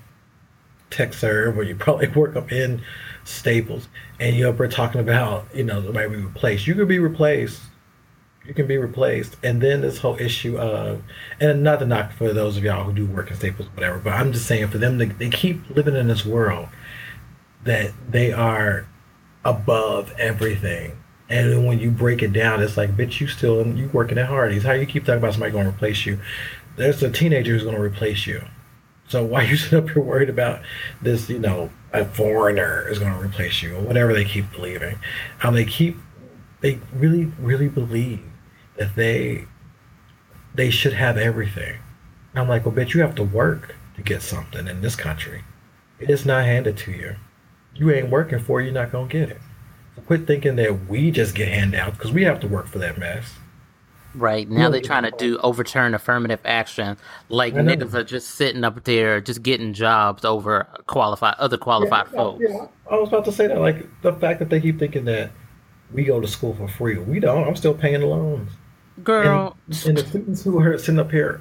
TekServe or you probably work up in Staples and you're up there talking about, you know, way we replaced. You can be replaced. You can be replaced. And then this whole issue of, and another knock for those of y'all who do work in Staples, whatever, but I'm just saying for them, they, they keep living in this world that they are above everything. And then when you break it down, it's like, bitch, you still you working at Hardee's. How you keep talking about somebody going to replace you? There's a teenager who's going to replace you. So why you sit up here worried about this? You know, a foreigner is going to replace you, or whatever they keep believing. How they keep, they really, really believe that they they should have everything. I'm like, well, bitch, you have to work to get something in this country. It is not handed to you you ain't working for, it, you're not gonna get it. So quit thinking that we just get handouts because we have to work for that mess. Right now, they're trying to do overturn affirmative action. Like niggas are just sitting up there, just getting jobs over qualified other qualified yeah, folks. Yeah, I was about to say that. Like the fact that they keep thinking that we go to school for free. We don't. I'm still paying the loans. Girl, and, and the students who are sitting up here,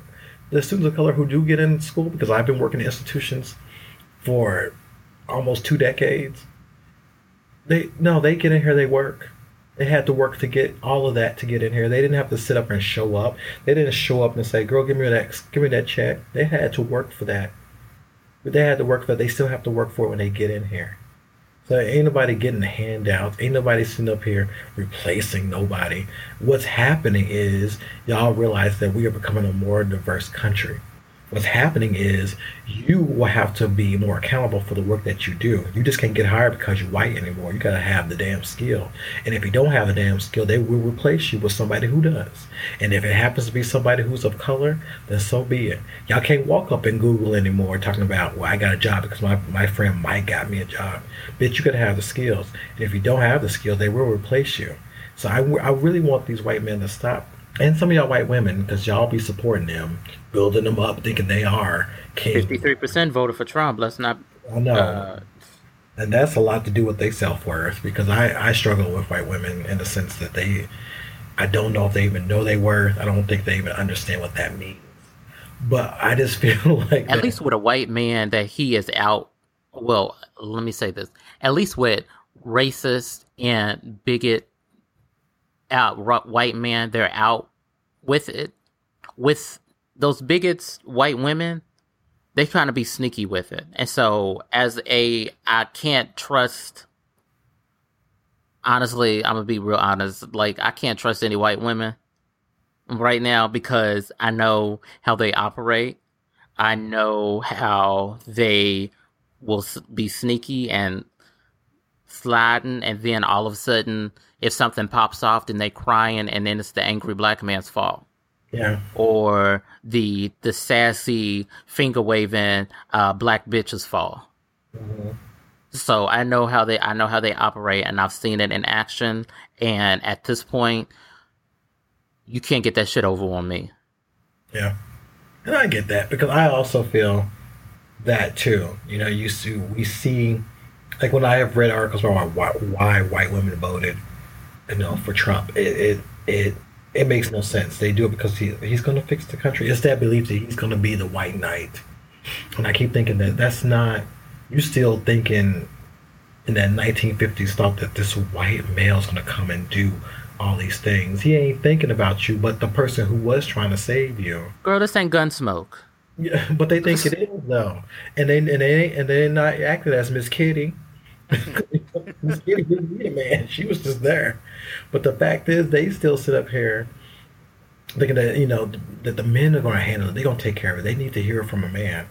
the students of color who do get in school, because I've been working in institutions for almost two decades. They no, they get in here, they work. They had to work to get all of that to get in here. They didn't have to sit up and show up. They didn't show up and say, "Girl, give me that, give me that check." They had to work for that. But they had to work for. That. They still have to work for it when they get in here. So ain't nobody getting handouts. Ain't nobody sitting up here replacing nobody. What's happening is y'all realize that we are becoming a more diverse country what's happening is you will have to be more accountable for the work that you do. You just can't get hired because you're white anymore. You got to have the damn skill. And if you don't have the damn skill, they will replace you with somebody who does. And if it happens to be somebody who's of color, then so be it. Y'all can't walk up in Google anymore talking about, well, I got a job because my, my friend Mike got me a job. Bitch, you got to have the skills. And if you don't have the skills, they will replace you. So I, I really want these white men to stop and some of y'all white women, because y'all be supporting them, building them up, thinking they are Fifty-three percent voted for Trump. Let's not. I know. Uh, and that's a lot to do with their self worth because I, I struggle with white women in the sense that they, I don't know if they even know their worth. I don't think they even understand what that means. But I just feel like. At that, least with a white man, that he is out. Well, let me say this. At least with racist and bigot out white man they're out with it. With those bigots, white women, they're trying to be sneaky with it. And so, as a, I can't trust. Honestly, I'm gonna be real honest. Like, I can't trust any white women right now because I know how they operate. I know how they will be sneaky and sliding, and then all of a sudden if something pops off, then they crying, and then it's the angry black man's fault. Yeah. Or the the sassy finger waving uh, black bitches fall. Mm-hmm. So I know how they I know how they operate, and I've seen it in action. And at this point, you can't get that shit over on me. Yeah, and I get that because I also feel that too. You know, you see, we see, like when I have read articles about why, why white women voted, you know, for Trump, it it it, it makes no sense. They do it because he, he's going to fix the country. It's that belief that he's going to be the white knight, and I keep thinking that that's not. You still thinking in that 1950s thought that this white male's going to come and do all these things. He ain't thinking about you, but the person who was trying to save you. Girl, this ain't Gunsmoke. Yeah, but they think it is though, and they and they and they're not acting as Miss Kitty. Miss Kitty didn't need a man; she was just there. But the fact is, they still sit up here thinking that you know that the men are going to handle it. They're going to take care of it. They need to hear from a man.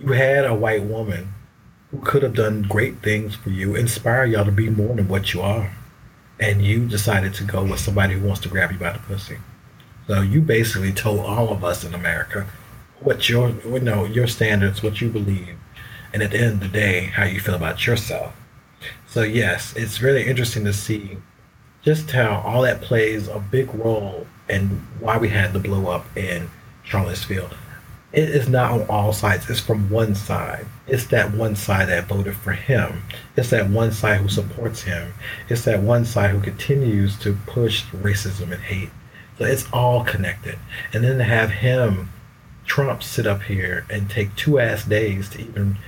You had a white woman who could have done great things for you, inspire y'all to be more than what you are, and you decided to go with somebody who wants to grab you by the pussy. So you basically told all of us in America what your you know your standards, what you believe, and at the end of the day, how you feel about yourself. So yes, it's really interesting to see just how all that plays a big role in why we had the blow up in Charlottesville. It is not on all sides. It's from one side. It's that one side that voted for him. It's that one side who supports him. It's that one side who continues to push racism and hate. So it's all connected. And then to have him Trump sit up here and take two ass days to even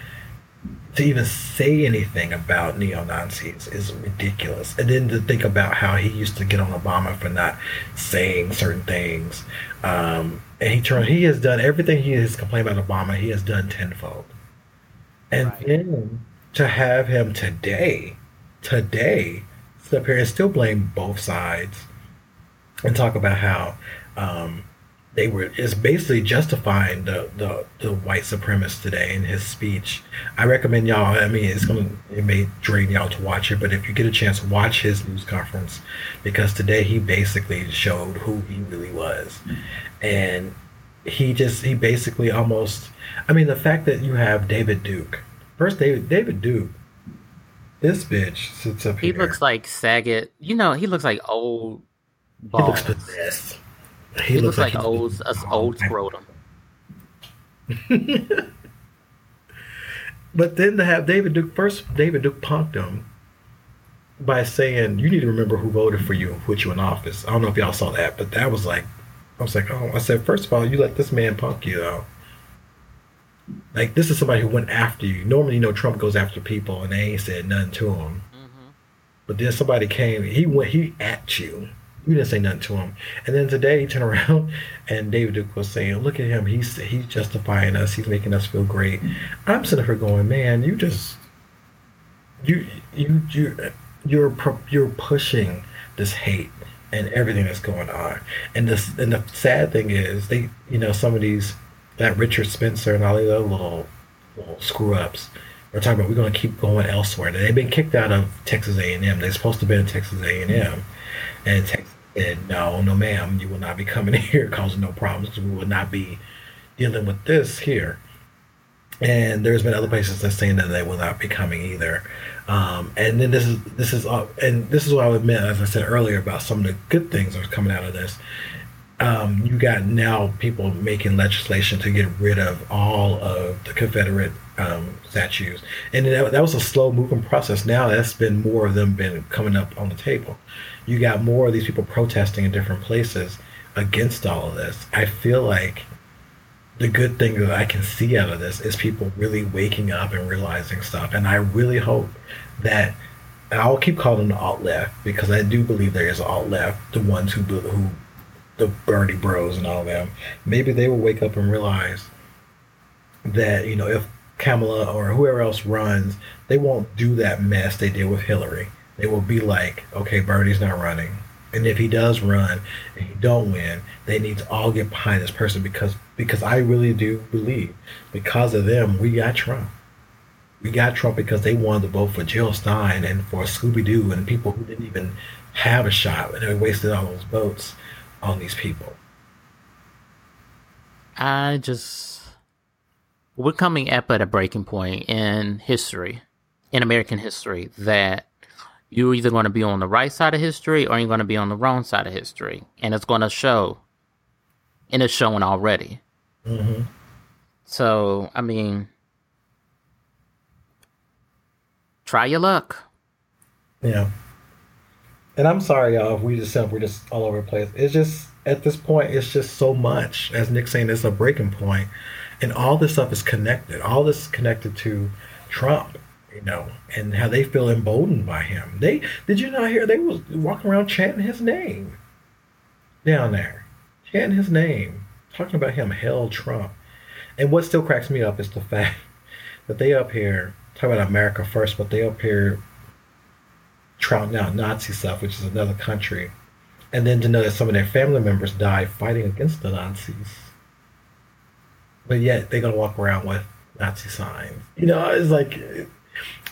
to even say anything about neo Nazis is ridiculous. And then to think about how he used to get on Obama for not saying certain things. Um, and he turned he has done everything he has complained about Obama, he has done tenfold. And right. then to have him today, today, sit up here and still blame both sides and talk about how um, they were is basically justifying the, the the white supremacist today in his speech. I recommend y'all. I mean, it's gonna it may drain y'all to watch it, but if you get a chance, watch his news conference because today he basically showed who he really was, and he just he basically almost. I mean, the fact that you have David Duke, first David David Duke. This bitch sits up he here. He looks like Saget. You know, he looks like old. Balls. He looks possessed. He, he looks, looks, like, like old, us old scrotum. but then to have David Duke first, David Duke punked him by saying, "You need to remember who voted for you and put you in office." I don't know if y'all saw that, but that was like, I was like, oh, I said, first of all, you let this man punk you though. Like this is somebody who went after you. Normally, you know, Trump goes after people and they ain't said nothing to him. Mm-hmm. But then somebody came, he went, he at you you didn't say nothing to him. And then today he turned around and David Duke was saying, Look at him, he's he's justifying us, he's making us feel great. I'm sitting here going, Man, you just you you you you're you're pushing this hate and everything that's going on. And this and the sad thing is they you know, some of these that Richard Spencer and all these other little little screw ups we're talking about we're going to keep going elsewhere. They've been kicked out of Texas A&M. They're supposed to be in Texas A&M, and Texas and no, no, ma'am, you will not be coming here causing no problems. We will not be dealing with this here. And there's been other places that saying that they will not be coming either. Um, and then this is this is uh, and this is what I would admit, as I said earlier, about some of the good things that are coming out of this. Um, you got now people making legislation to get rid of all of the Confederate um, statues, and that, that was a slow moving process. Now that's been more of them been coming up on the table you got more of these people protesting in different places against all of this. I feel like the good thing that I can see out of this is people really waking up and realizing stuff. And I really hope that I'll keep calling the alt left because I do believe there is alt left, the ones who who the Bernie Bros and all of them. Maybe they will wake up and realize that you know if Kamala or whoever else runs, they won't do that mess they did with Hillary they will be like, okay, Bernie's not running. And if he does run and he don't win, they need to all get behind this person because because I really do believe because of them we got Trump. We got Trump because they wanted to vote for Jill Stein and for Scooby Doo and people who didn't even have a shot and they wasted all those votes on these people. I just we're coming up at a breaking point in history, in American history, that you're either going to be on the right side of history or you're going to be on the wrong side of history, and it's going to show. And it's showing already. Mm-hmm. So I mean, try your luck. Yeah. And I'm sorry, y'all, if we just we're just all over the place. It's just at this point, it's just so much. As Nick's saying, it's a breaking point, and all this stuff is connected. All this is connected to Trump, you know, and how they feel emboldened by him. They did you not hear they was walking around chanting his name down there, chanting his name, talking about him, hell Trump. And what still cracks me up is the fact that they up here talk about America first, but they up here trouting out Nazi stuff, which is another country, and then to know that some of their family members died fighting against the Nazis. But yet they're gonna walk around with Nazi signs. You know, it's like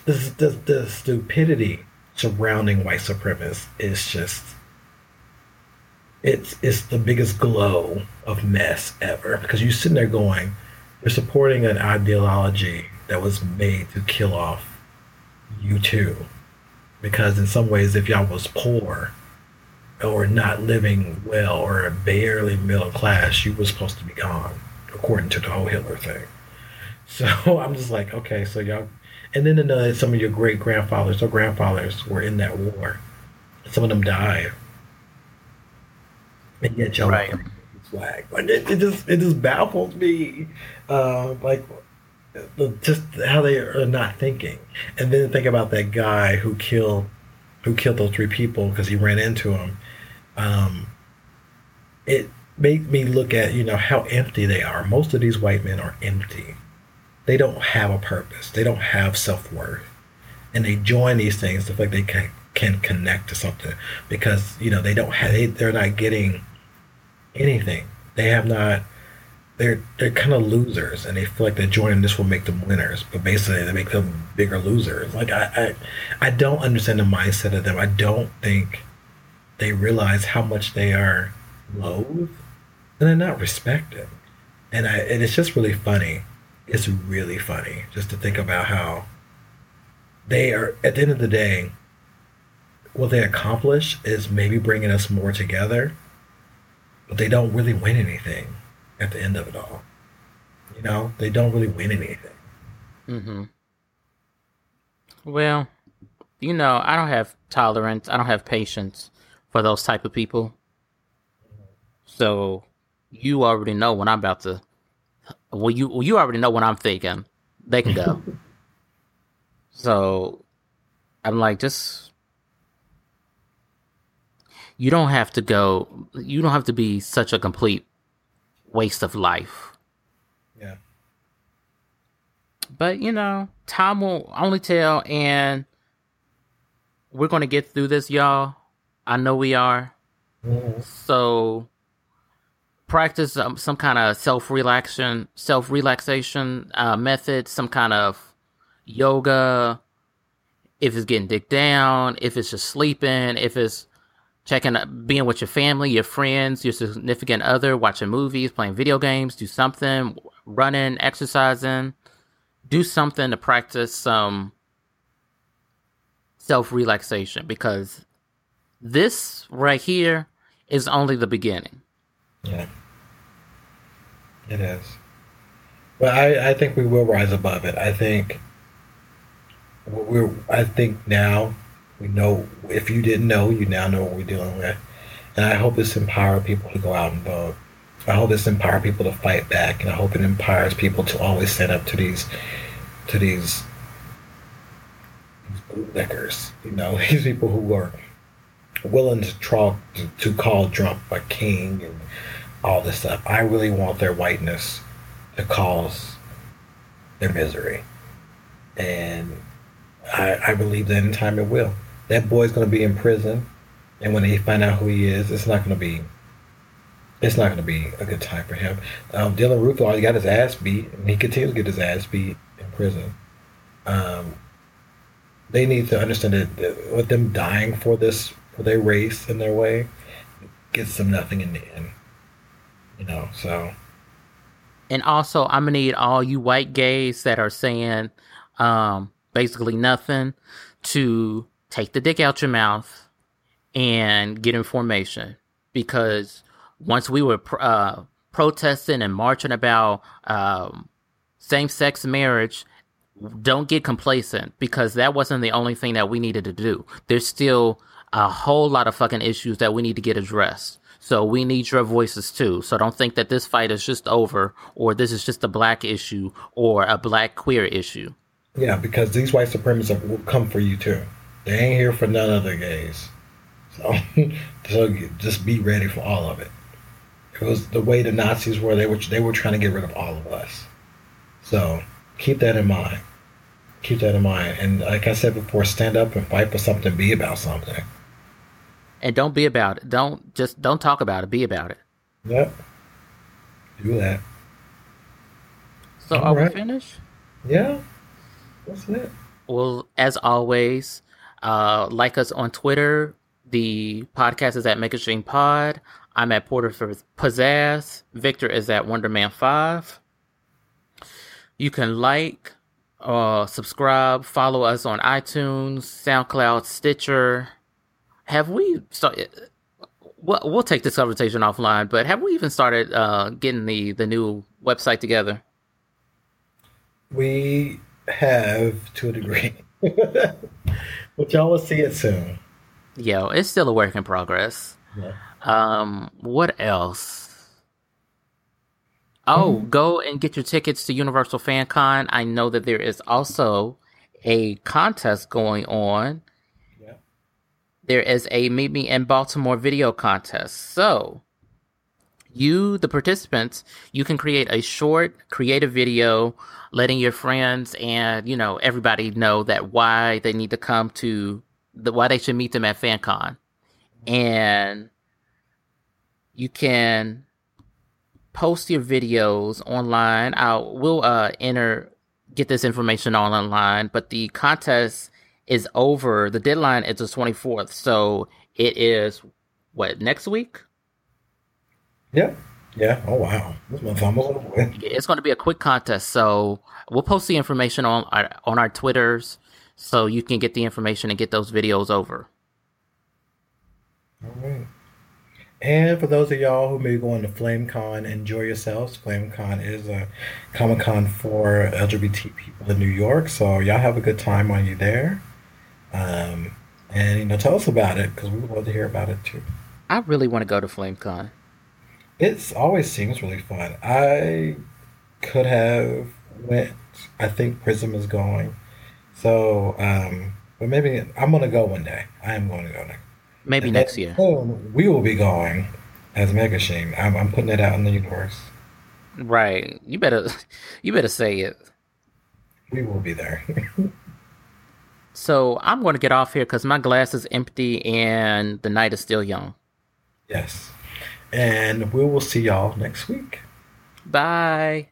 this, the the stupidity surrounding white supremacists is just it's it's the biggest glow of mess ever. Because you're sitting there going, you're supporting an ideology that was made to kill off you too because in some ways if y'all was poor or not living well or barely middle class you was supposed to be gone according to the whole hitler thing. So i'm just like okay so y'all and then uh, some of your great grandfathers or grandfathers were in that war some of them died and yet y'all right. flag like it, it just it just baffles me uh, like just how they are not thinking. And then think about that guy who killed who killed those three people because he ran into them. Um, it made me look at you know how empty they are. Most of these white men are empty. They don't have a purpose. They don't have self worth, and they join these things to feel like they can can connect to something because you know they don't have they, they're not getting anything. They have not they're they're kind of losers, and they feel like they're joining this will make them winners, but basically they make them bigger losers. Like I, I, I don't understand the mindset of them. I don't think they realize how much they are loathed, and they're not respected. And I, and it's just really funny. It's really funny just to think about how they are. At the end of the day, what they accomplish is maybe bringing us more together, but they don't really win anything at the end of it all. You know, they don't really win anything. Mm-hmm. Well, you know, I don't have tolerance. I don't have patience for those type of people. So you already know when I'm about to. Well, you well, you already know what I'm thinking. They can go. so I'm like, just you don't have to go. You don't have to be such a complete waste of life. Yeah. But you know, time will only tell, and we're gonna get through this, y'all. I know we are. Mm-hmm. So practice um, some kind of self relaxation, self relaxation uh, method, some kind of yoga. If it's getting dick down, if it's just sleeping, if it's checking, being with your family, your friends, your significant other, watching movies, playing video games, do something, running, exercising, do something to practice some self relaxation because this right here is only the beginning. Yeah. It is. But I, I think we will rise above it. I think we're I think now we know if you didn't know, you now know what we're dealing with. And I hope this empowers people to go out and vote. I hope this empowers people to fight back, and I hope it empowers people to always stand up to these, to these, bootlickers. You know, these people who are willing to, try, to, to call Trump a king and all this stuff. I really want their whiteness to cause their misery, and I, I believe that in time it will that boy's going to be in prison, and when they find out who he is, it's not going to be. It's not going to be a good time for him. Um, Dylann Roof, he got his ass beat, and he continues to get his ass beat in prison. Um, they need to understand that with them dying for this, for their race and their way, gets them nothing in the end. You know, so. And also, I'm gonna need all you white gays that are saying um, basically nothing to take the dick out your mouth and get information. Because once we were uh, protesting and marching about um, same-sex marriage don't get complacent because that wasn't the only thing that we needed to do. There's still a whole lot of fucking issues that we need to get addressed so we need your voices too. So don't think that this fight is just over or this is just a black issue or a black queer issue. Yeah, because these white supremacists will come for you too. They ain't here for none of the gays. So, so just be ready for all of it. It was the way the Nazis were. They were they were trying to get rid of all of us. So keep that in mind. Keep that in mind. And like I said before, stand up and fight for something. Be about something and don't be about it. Don't just don't talk about it. Be about it. Yep. Do that. So All are right. we finished? Yeah. That's it. Well, as always, uh, like us on Twitter. The podcast is at Make a Pod. I'm at Porter for Pizzazz. Victor is at Wonderman5. You can like, uh, subscribe, follow us on iTunes, SoundCloud, Stitcher, have we started? Well, we'll take this conversation offline, but have we even started uh, getting the the new website together? We have to a degree, but y'all will see it soon. Yo, it's still a work in progress. Yeah. Um, what else? Oh, mm-hmm. go and get your tickets to Universal Fan Con. I know that there is also a contest going on there is a Meet Me in Baltimore video contest. So, you, the participants, you can create a short, creative video letting your friends and, you know, everybody know that why they need to come to the, why they should meet them at FanCon. And you can post your videos online. I'll, uh, enter, get this information all online, but the contest is over. The deadline is the 24th. So it is what next week? Yeah. Yeah. Oh wow. This almost over. It's going to be a quick contest. So we'll post the information on our, on our Twitters so you can get the information and get those videos over. All right. And for those of y'all who may be going to FlameCon, enjoy yourselves. FlameCon is a Comic Con for LGBT people in New York, so y'all have a good time while you're there. Um, and you know, tell us about it because we would love to hear about it too. I really want to go to FlameCon. It always seems really fun. I could have went. I think Prism is going, so um, but maybe I'm gonna go one day. I am going to go next. Maybe and next year. We will be going as Megashine. I'm, I'm putting it out in the universe. Right. You better. You better say it. We will be there. So I'm going to get off here because my glass is empty and the night is still young. Yes. And we will see y'all next week. Bye.